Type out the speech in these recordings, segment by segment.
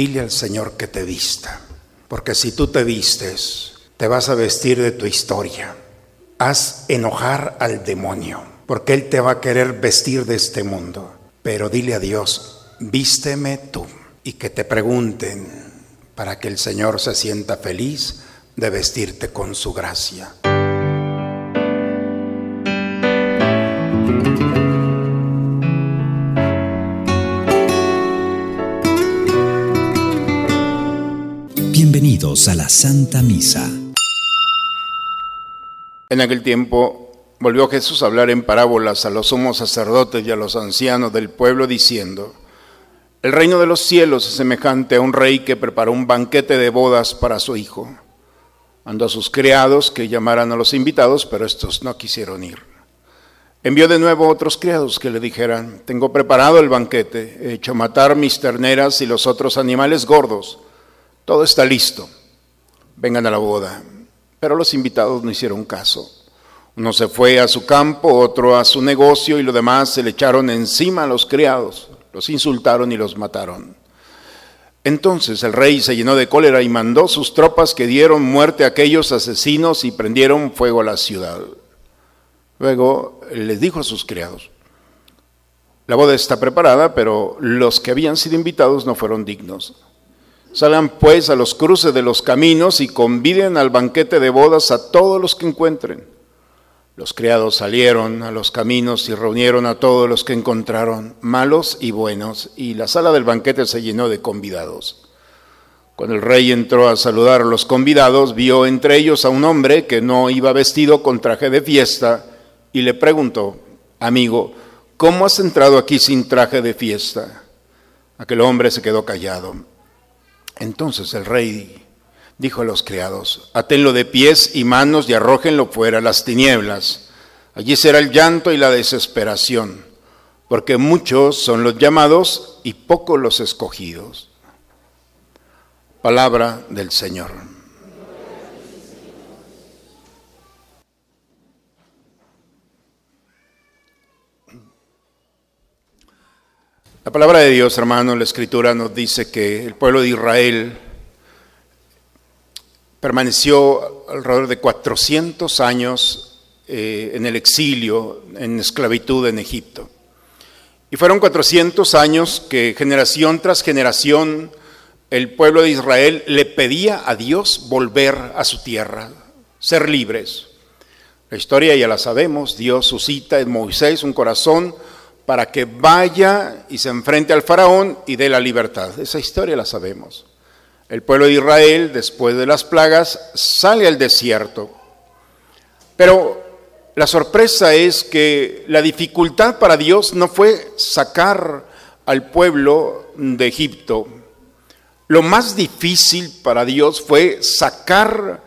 dile al Señor que te vista, porque si tú te vistes, te vas a vestir de tu historia. Haz enojar al demonio, porque Él te va a querer vestir de este mundo. Pero dile a Dios, vísteme tú, y que te pregunten para que el Señor se sienta feliz de vestirte con su gracia. A la Santa Misa. En aquel tiempo volvió Jesús a hablar en parábolas a los sumos sacerdotes y a los ancianos del pueblo diciendo, el reino de los cielos es semejante a un rey que preparó un banquete de bodas para su hijo. Mandó a sus criados que llamaran a los invitados, pero estos no quisieron ir. Envió de nuevo otros criados que le dijeran, tengo preparado el banquete, he hecho matar mis terneras y los otros animales gordos todo está listo, vengan a la boda. Pero los invitados no hicieron caso. Uno se fue a su campo, otro a su negocio y los demás se le echaron encima a los criados, los insultaron y los mataron. Entonces el rey se llenó de cólera y mandó sus tropas que dieron muerte a aquellos asesinos y prendieron fuego a la ciudad. Luego les dijo a sus criados, la boda está preparada, pero los que habían sido invitados no fueron dignos. Salgan pues a los cruces de los caminos y conviden al banquete de bodas a todos los que encuentren. Los criados salieron a los caminos y reunieron a todos los que encontraron, malos y buenos, y la sala del banquete se llenó de convidados. Cuando el rey entró a saludar a los convidados, vio entre ellos a un hombre que no iba vestido con traje de fiesta y le preguntó, amigo, ¿cómo has entrado aquí sin traje de fiesta? Aquel hombre se quedó callado. Entonces el rey dijo a los criados, atenlo de pies y manos y arrójenlo fuera a las tinieblas. Allí será el llanto y la desesperación, porque muchos son los llamados y pocos los escogidos. Palabra del Señor. La palabra de Dios, hermano, la escritura nos dice que el pueblo de Israel permaneció alrededor de 400 años eh, en el exilio, en esclavitud en Egipto. Y fueron 400 años que generación tras generación el pueblo de Israel le pedía a Dios volver a su tierra, ser libres. La historia ya la sabemos, Dios suscita en Moisés un corazón para que vaya y se enfrente al faraón y dé la libertad. Esa historia la sabemos. El pueblo de Israel, después de las plagas, sale al desierto. Pero la sorpresa es que la dificultad para Dios no fue sacar al pueblo de Egipto. Lo más difícil para Dios fue sacar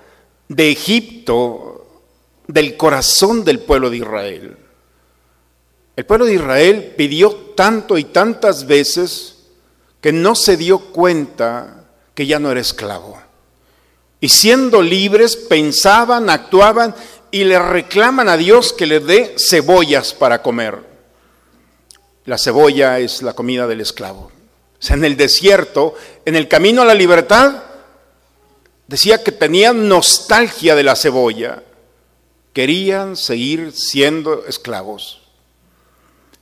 de Egipto del corazón del pueblo de Israel. El pueblo de Israel pidió tanto y tantas veces que no se dio cuenta que ya no era esclavo. Y siendo libres pensaban, actuaban y le reclaman a Dios que le dé cebollas para comer. La cebolla es la comida del esclavo. O sea, en el desierto, en el camino a la libertad, decía que tenían nostalgia de la cebolla. Querían seguir siendo esclavos.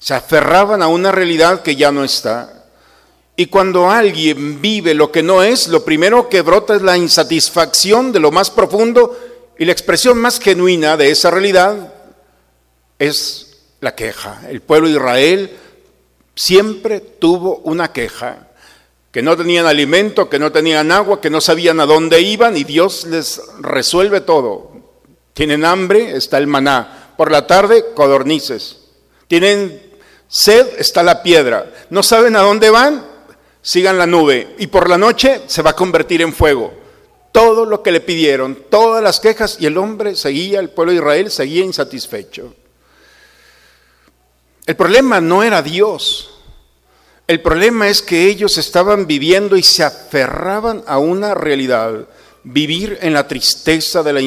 Se aferraban a una realidad que ya no está. Y cuando alguien vive lo que no es, lo primero que brota es la insatisfacción de lo más profundo y la expresión más genuina de esa realidad es la queja. El pueblo de Israel siempre tuvo una queja, que no tenían alimento, que no tenían agua, que no sabían a dónde iban y Dios les resuelve todo. Tienen hambre, está el maná. Por la tarde, codornices. Tienen Sed está la piedra. No saben a dónde van, sigan la nube. Y por la noche se va a convertir en fuego. Todo lo que le pidieron, todas las quejas, y el hombre seguía, el pueblo de Israel seguía insatisfecho. El problema no era Dios. El problema es que ellos estaban viviendo y se aferraban a una realidad, vivir en la tristeza de la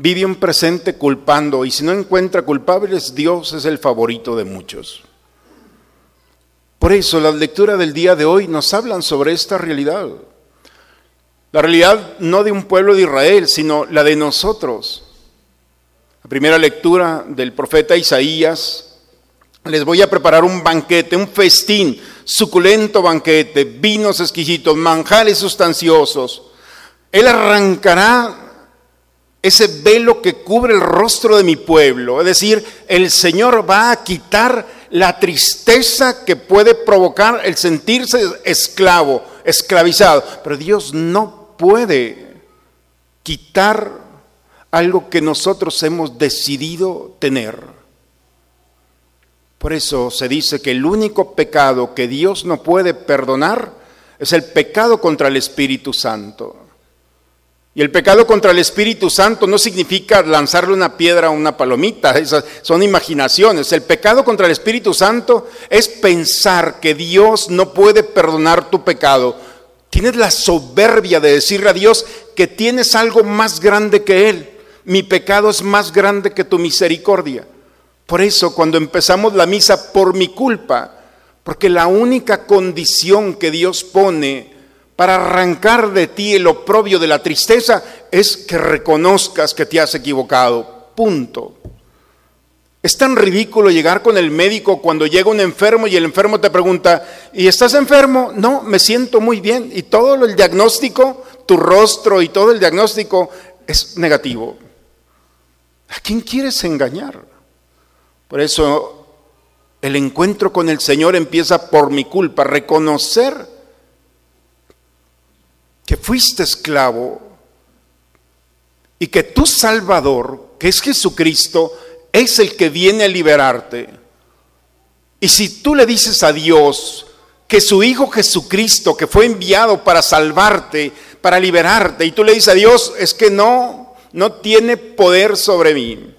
vive un presente culpando y si no encuentra culpables, Dios es el favorito de muchos. Por eso las lecturas del día de hoy nos hablan sobre esta realidad. La realidad no de un pueblo de Israel, sino la de nosotros. La primera lectura del profeta Isaías, les voy a preparar un banquete, un festín, suculento banquete, vinos exquisitos, manjares sustanciosos. Él arrancará ese velo que cubre el rostro de mi pueblo. Es decir, el Señor va a quitar la tristeza que puede provocar el sentirse esclavo, esclavizado. Pero Dios no puede quitar algo que nosotros hemos decidido tener. Por eso se dice que el único pecado que Dios no puede perdonar es el pecado contra el Espíritu Santo. Y el pecado contra el Espíritu Santo no significa lanzarle una piedra a una palomita, esas son imaginaciones. El pecado contra el Espíritu Santo es pensar que Dios no puede perdonar tu pecado. Tienes la soberbia de decirle a Dios que tienes algo más grande que Él. Mi pecado es más grande que tu misericordia. Por eso cuando empezamos la misa por mi culpa, porque la única condición que Dios pone para arrancar de ti el oprobio de la tristeza es que reconozcas que te has equivocado. Punto. Es tan ridículo llegar con el médico cuando llega un enfermo y el enfermo te pregunta, ¿y estás enfermo? No, me siento muy bien. Y todo el diagnóstico, tu rostro y todo el diagnóstico es negativo. ¿A quién quieres engañar? Por eso el encuentro con el Señor empieza por mi culpa, reconocer que fuiste esclavo y que tu Salvador, que es Jesucristo, es el que viene a liberarte. Y si tú le dices a Dios que su Hijo Jesucristo, que fue enviado para salvarte, para liberarte, y tú le dices a Dios, es que no, no tiene poder sobre mí.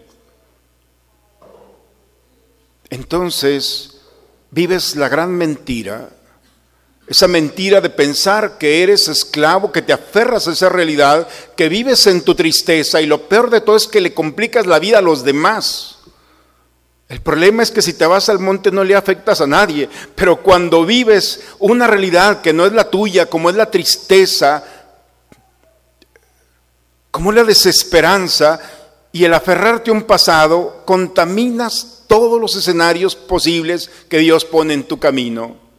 Entonces vives la gran mentira esa mentira de pensar que eres esclavo, que te aferras a esa realidad, que vives en tu tristeza y lo peor de todo es que le complicas la vida a los demás. El problema es que si te vas al monte no le afectas a nadie, pero cuando vives una realidad que no es la tuya, como es la tristeza, como la desesperanza y el aferrarte a un pasado, contaminas todos los escenarios posibles que Dios pone en tu camino.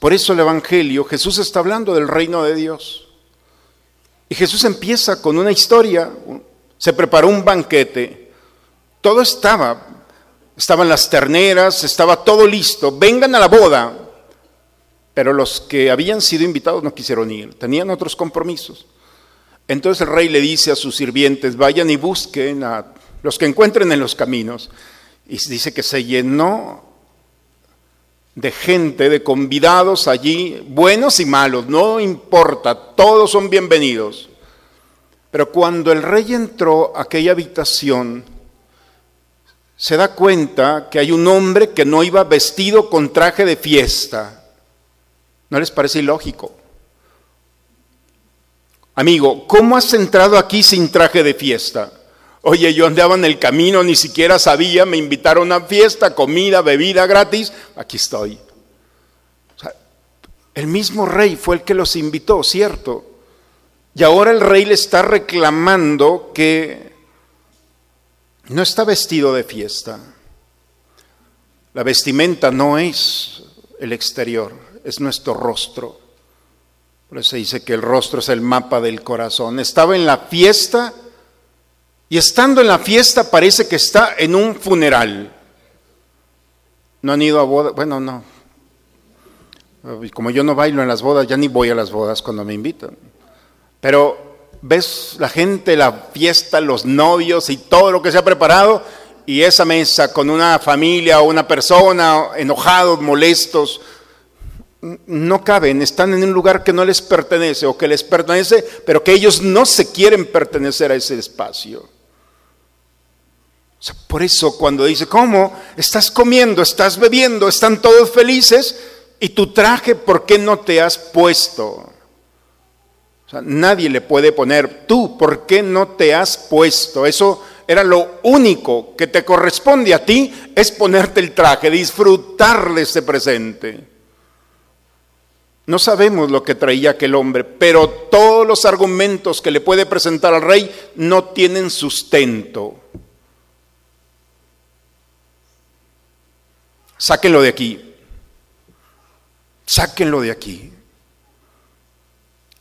Por eso el Evangelio, Jesús está hablando del reino de Dios. Y Jesús empieza con una historia, se preparó un banquete, todo estaba, estaban las terneras, estaba todo listo, vengan a la boda. Pero los que habían sido invitados no quisieron ir, tenían otros compromisos. Entonces el rey le dice a sus sirvientes, vayan y busquen a los que encuentren en los caminos. Y dice que se llenó de gente, de convidados allí, buenos y malos, no importa, todos son bienvenidos. Pero cuando el rey entró a aquella habitación, se da cuenta que hay un hombre que no iba vestido con traje de fiesta. ¿No les parece ilógico? Amigo, ¿cómo has entrado aquí sin traje de fiesta? Oye, yo andaba en el camino, ni siquiera sabía, me invitaron a fiesta, comida, bebida gratis, aquí estoy. el mismo rey fue el que los invitó, ¿cierto? Y ahora el rey le está reclamando que no está vestido de fiesta. La vestimenta no es el exterior, es nuestro rostro. Por eso se dice que el rostro es el mapa del corazón. Estaba en la fiesta y estando en la fiesta parece que está en un funeral. No han ido a boda, bueno, no. Como yo no bailo en las bodas, ya ni voy a las bodas cuando me invitan. Pero ves la gente, la fiesta, los novios y todo lo que se ha preparado y esa mesa con una familia o una persona enojados, molestos, no caben, están en un lugar que no les pertenece o que les pertenece, pero que ellos no se quieren pertenecer a ese espacio por eso cuando dice, ¿cómo? Estás comiendo, estás bebiendo, están todos felices y tu traje, ¿por qué no te has puesto? nadie le puede poner, tú, ¿por qué no te has puesto? Eso era lo único que te corresponde a ti, es ponerte el traje, disfrutar de ese presente. No sabemos lo que traía aquel hombre, pero todos los argumentos que le puede presentar al rey no tienen sustento. Sáquenlo de aquí. Sáquenlo de aquí.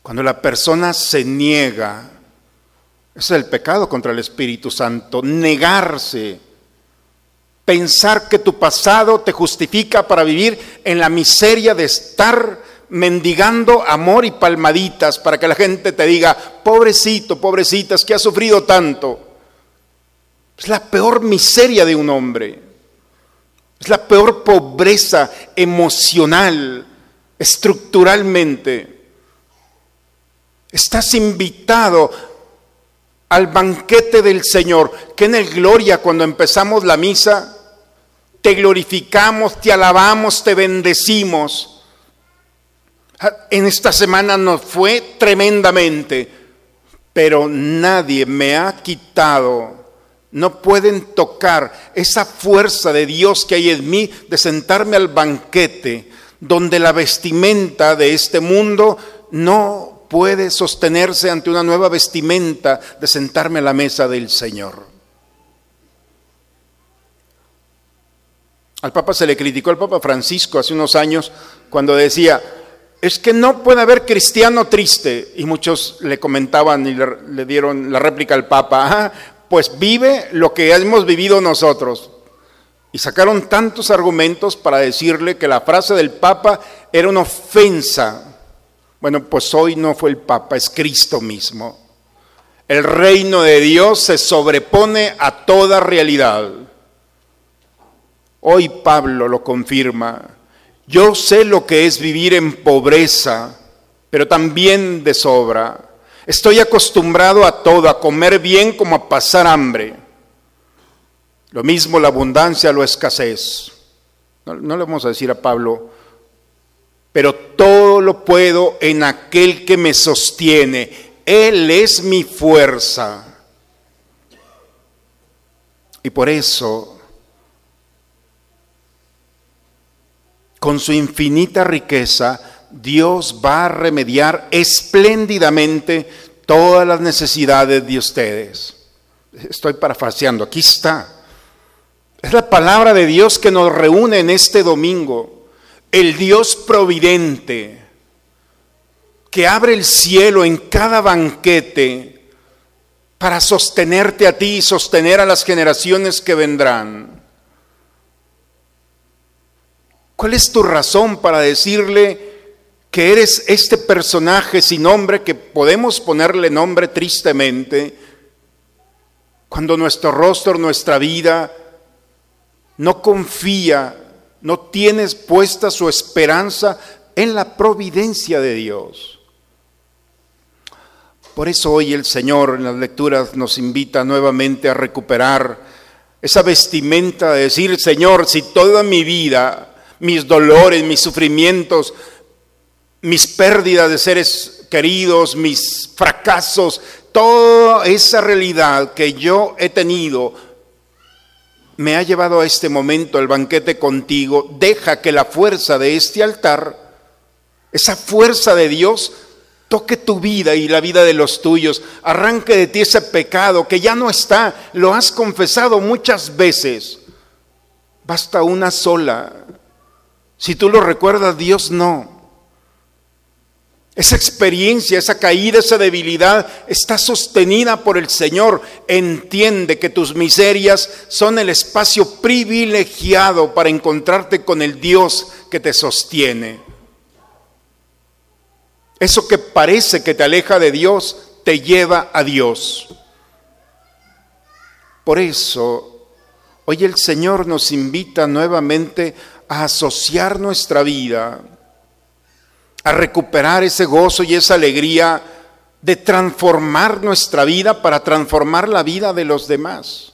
Cuando la persona se niega, ese es el pecado contra el Espíritu Santo, negarse, pensar que tu pasado te justifica para vivir en la miseria de estar mendigando amor y palmaditas para que la gente te diga, pobrecito, pobrecitas, que ha sufrido tanto. Es la peor miseria de un hombre. Es la peor pobreza emocional, estructuralmente. Estás invitado al banquete del Señor, que en el gloria cuando empezamos la misa, te glorificamos, te alabamos, te bendecimos. En esta semana nos fue tremendamente, pero nadie me ha quitado, no pueden tocar esa fuerza de Dios que hay en mí de sentarme al banquete, donde la vestimenta de este mundo no puede sostenerse ante una nueva vestimenta de sentarme a la mesa del Señor. Al Papa se le criticó al Papa Francisco hace unos años cuando decía, es que no puede haber cristiano triste. Y muchos le comentaban y le, dieron la réplica al Papa, pues vive lo que hemos vivido nosotros. Y sacaron tantos argumentos para decirle que la frase del Papa era una ofensa bueno, pues hoy no fue el Papa, es Cristo mismo. El reino de Dios se sobrepone a toda realidad. Hoy Pablo lo confirma. Yo sé lo que es vivir en pobreza, pero también de sobra. Estoy acostumbrado a todo, a comer bien como a pasar hambre. Lo mismo la abundancia, la escasez. No, no le vamos a decir a Pablo, pero todo lo puedo en aquel que me sostiene. Él es mi fuerza. Y por eso, con su infinita riqueza, Dios va a remediar espléndidamente todas las necesidades de ustedes. Estoy parafraseando, aquí está. Es la palabra de Dios que nos reúne en este domingo el Dios providente que abre el cielo en cada banquete para sostenerte a ti y sostener a las generaciones que vendrán. ¿Cuál es tu razón para decirle que eres este personaje sin nombre que podemos ponerle nombre tristemente cuando nuestro rostro, nuestra vida no confía no tienes puesta su esperanza en la providencia de Dios. Por eso hoy el Señor en las lecturas nos invita nuevamente a recuperar esa vestimenta de decir, Señor, si toda mi vida, mis dolores, mis sufrimientos, mis pérdidas de seres queridos, mis fracasos, toda esa realidad que yo he tenido, me ha llevado a este momento al banquete contigo, deja que la fuerza de este altar, esa fuerza de Dios, toque tu vida y la vida de los tuyos, arranque de ti ese pecado que ya no está, lo has confesado muchas veces, basta una sola. Si tú lo recuerdas, Dios no. Esa experiencia, esa caída, esa debilidad está sostenida por el Señor. Entiende que tus miserias son el espacio privilegiado para encontrarte con el Dios que te sostiene. Eso que parece que te aleja de Dios, te lleva a Dios. Por eso, hoy el Señor nos invita nuevamente a asociar nuestra vida a recuperar ese gozo y esa alegría de transformar nuestra vida para transformar la vida de los demás.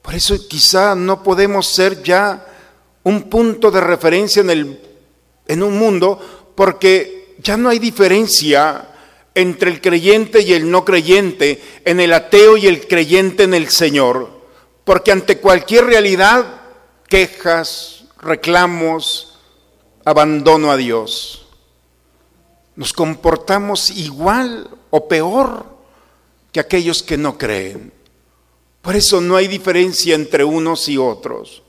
Por eso quizá no podemos ser ya un punto de referencia en, el, en un mundo porque ya no hay diferencia entre el creyente y el no creyente, en el ateo y el creyente en el Señor, porque ante cualquier realidad, quejas, reclamos, abandono a Dios. Nos comportamos igual o peor que aquellos que no creen. Por eso no hay diferencia entre unos y otros.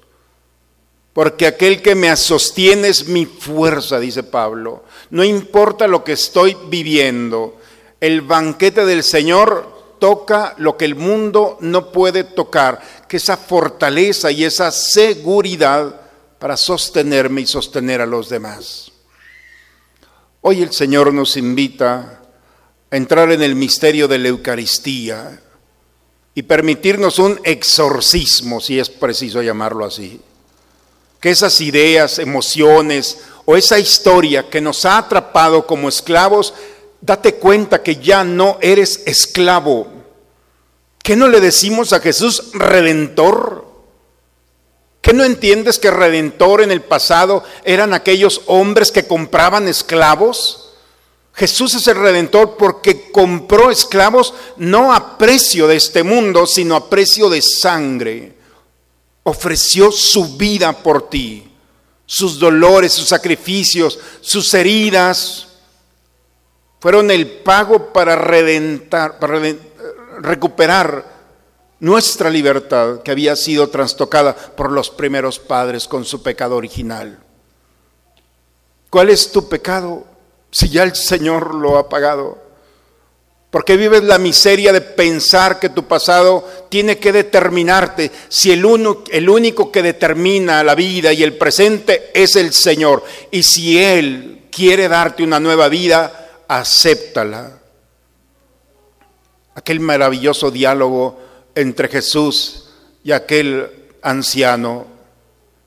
Porque aquel que me sostiene es mi fuerza, dice Pablo. No importa lo que estoy viviendo. El banquete del Señor toca lo que el mundo no puede tocar, que esa fortaleza y esa seguridad para sostenerme y sostener a los demás. Hoy el Señor nos invita a entrar en el misterio de la Eucaristía y permitirnos un exorcismo, si es preciso llamarlo así que esas ideas, emociones o esa historia que nos ha atrapado como esclavos, date cuenta que ya no eres esclavo. ¿Qué no le decimos a Jesús redentor? ¿Qué no entiendes que redentor en el pasado eran aquellos hombres que compraban esclavos? Jesús es el redentor porque compró esclavos no a precio de este mundo, sino a precio de sangre ofreció su vida por ti, sus dolores, sus sacrificios, sus heridas, fueron el pago para, redentar, para recuperar nuestra libertad que había sido trastocada por los primeros padres con su pecado original. ¿Cuál es tu pecado si ya el Señor lo ha pagado? ¿Por qué vives la miseria de pensar que tu pasado tiene que determinarte si el, uno, el único que determina la vida y el presente es el Señor? Y si Él quiere darte una nueva vida, acéptala. Aquel maravilloso diálogo entre Jesús y aquel anciano.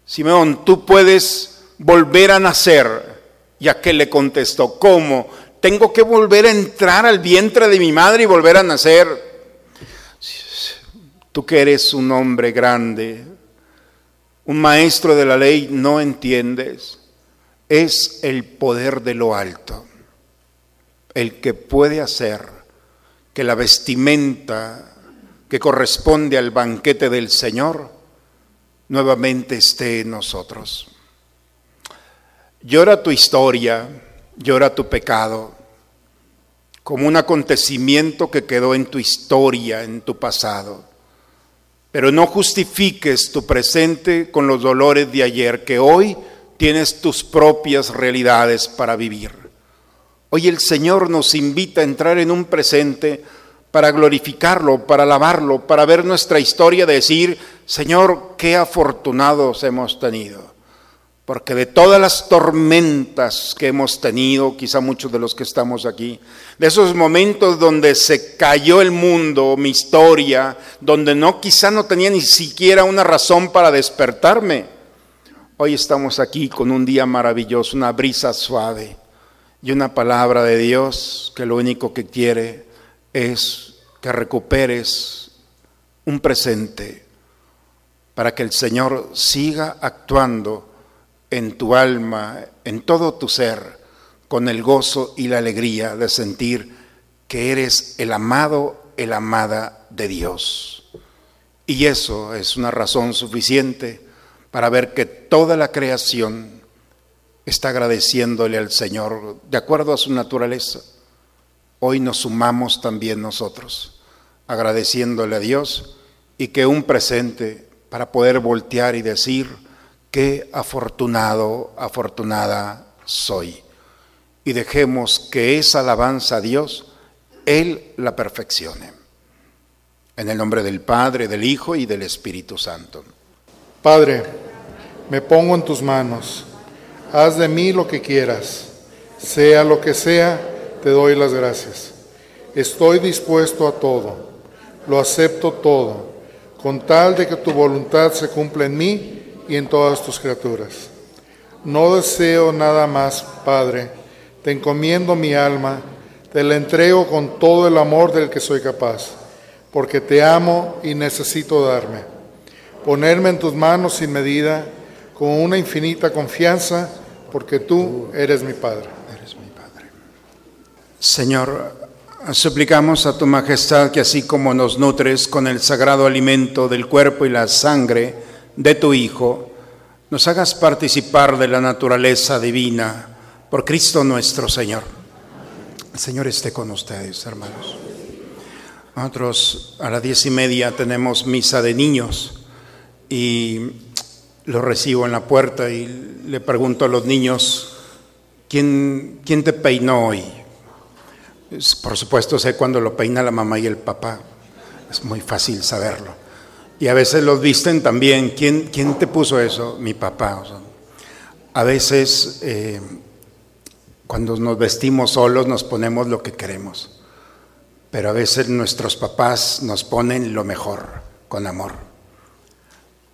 Simeón, tú puedes volver a nacer. Y aquel le contestó, ¿cómo? tengo que volver a entrar al vientre de mi madre y volver a nacer. Tú que eres un hombre grande, un maestro de la ley, no entiendes. Es el poder de lo alto, el que puede hacer que la vestimenta que corresponde al banquete del Señor nuevamente esté en nosotros. Llora tu historia, llora tu pecado, como un acontecimiento que quedó en tu historia, en tu pasado. Pero no justifiques tu presente con los dolores de ayer, que hoy tienes tus propias realidades para vivir. Hoy el Señor nos invita a entrar en un presente para glorificarlo, para alabarlo, para ver nuestra historia, decir, Señor, qué afortunados hemos tenido porque de todas las tormentas que hemos tenido, quizá muchos de los que estamos aquí, de esos momentos donde se cayó el mundo, mi historia, donde no quizá no tenía ni siquiera una razón para despertarme, hoy estamos aquí con un día maravilloso, una brisa suave y una palabra de Dios que lo único que quiere es que recuperes un presente para que el Señor siga actuando en tu alma, en todo tu ser, con el gozo y la alegría de sentir que eres el amado, el amada de Dios. Y eso es una razón suficiente para ver que toda la creación está agradeciéndole al Señor de acuerdo a su naturaleza. Hoy nos sumamos también nosotros, agradeciéndole a Dios y que un presente para poder voltear y decir, qué afortunado, afortunada soy. Y dejemos que esa alabanza a Dios, Él la perfeccione. En el nombre del Padre, del Hijo y del Espíritu Santo. Padre, me pongo en tus manos. Haz de mí lo que quieras. Sea lo que sea, te doy las gracias. Estoy dispuesto a todo. Lo acepto todo, con tal de que tu voluntad se cumpla en mí y en todas tus criaturas. No deseo nada más, Padre, te encomiendo mi alma, te la entrego con todo el amor del que soy capaz, porque te amo y necesito darme. Ponerme en tus manos sin medida, con una infinita confianza, porque tú eres mi Padre. Señor, suplicamos a tu majestad que así como nos nutres con el sagrado alimento del cuerpo y la sangre de tu Hijo, nos hagas participar de la naturaleza divina por Cristo nuestro Señor. El Señor esté con ustedes, hermanos. Nosotros a las diez y media tenemos misa de niños y lo recibo en la puerta y le pregunto a los niños, ¿quién, quién te peinó hoy? Por supuesto sé cuando lo peina la mamá y el papá, es muy fácil saberlo. Y a veces los visten también, ¿quién, quién te puso eso? Mi papá. a veces eh, cuando nos vestimos solos nos ponemos lo que queremos, pero a veces nuestros papás nos ponen lo mejor, con amor.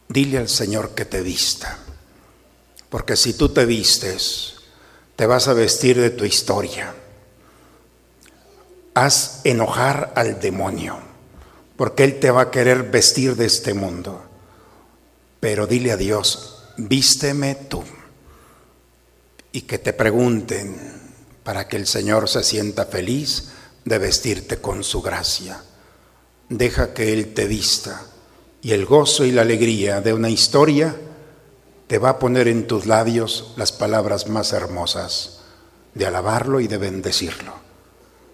Dile al Señor que te vista, porque si tú te vistes, te vas a vestir de tu historia haz enojar al demonio, porque él te va a querer vestir de este mundo. Pero dile a Dios, vísteme tú. Y que te pregunten para que el Señor se sienta feliz de vestirte con su gracia. Deja que Él te vista y el gozo y la alegría de una historia te va a poner en tus labios las palabras más hermosas de alabarlo y de bendecirlo.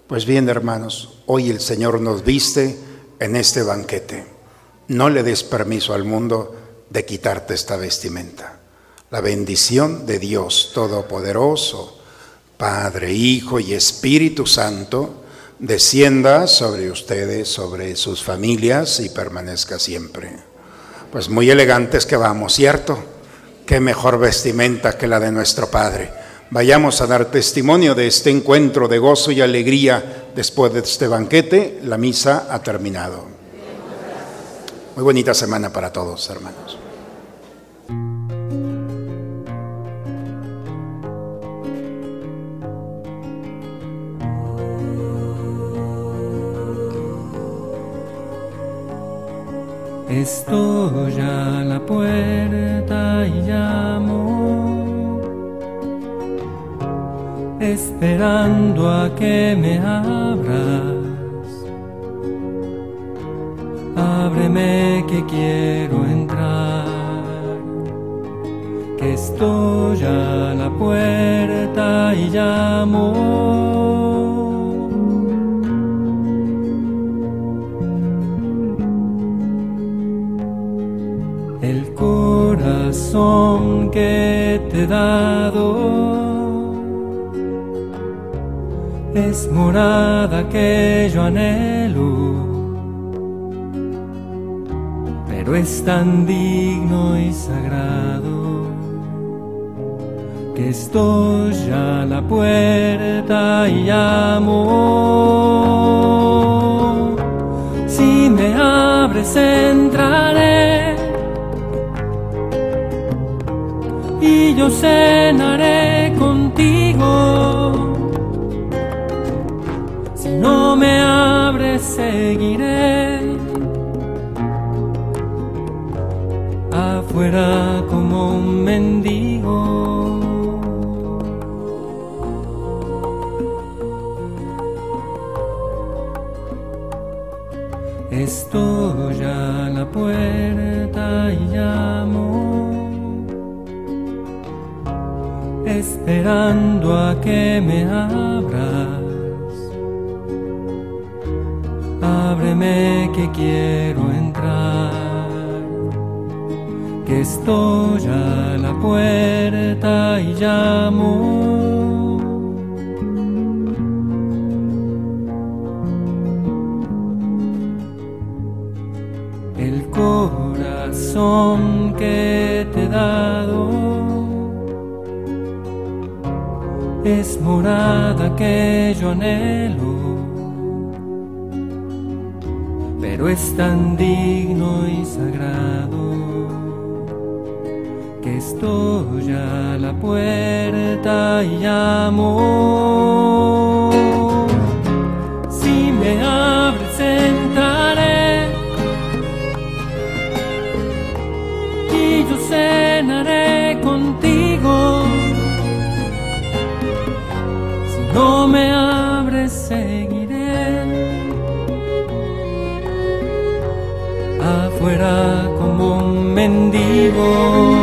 Pues bien, hermanos, hoy el Señor nos viste en este banquete. No le des permiso al mundo de quitarte esta vestimenta. La bendición de Dios Todopoderoso, Padre, Hijo y Espíritu Santo, descienda sobre ustedes, sobre sus familias y permanezca siempre. Pues muy elegantes que vamos, ¿cierto? Qué mejor vestimenta que la de nuestro Padre. Vayamos a dar testimonio de este encuentro de gozo y alegría después de este banquete. La misa ha terminado. Muy bonita semana para todos, hermanos. Estoy a la puerta y llamo esperando a que me abras. Ábreme que quiero entrar, que estoy a la puerta y llamo. El corazón que te he dado es morada que yo anhelo, pero es tan digno y sagrado que estoy a la puerta y amo. Si me abres entraré. Y yo cenaré contigo me abres, seguiré afuera como un mendigo. Estoy a la puerta y llamo, esperando a que me abra que quiero entrar, que estoy a la puerta y llamo. El corazón que te he dado es morada que yo anhelo pero es tan digno y sagrado que estoy a la puerta y llamo. Mendigo,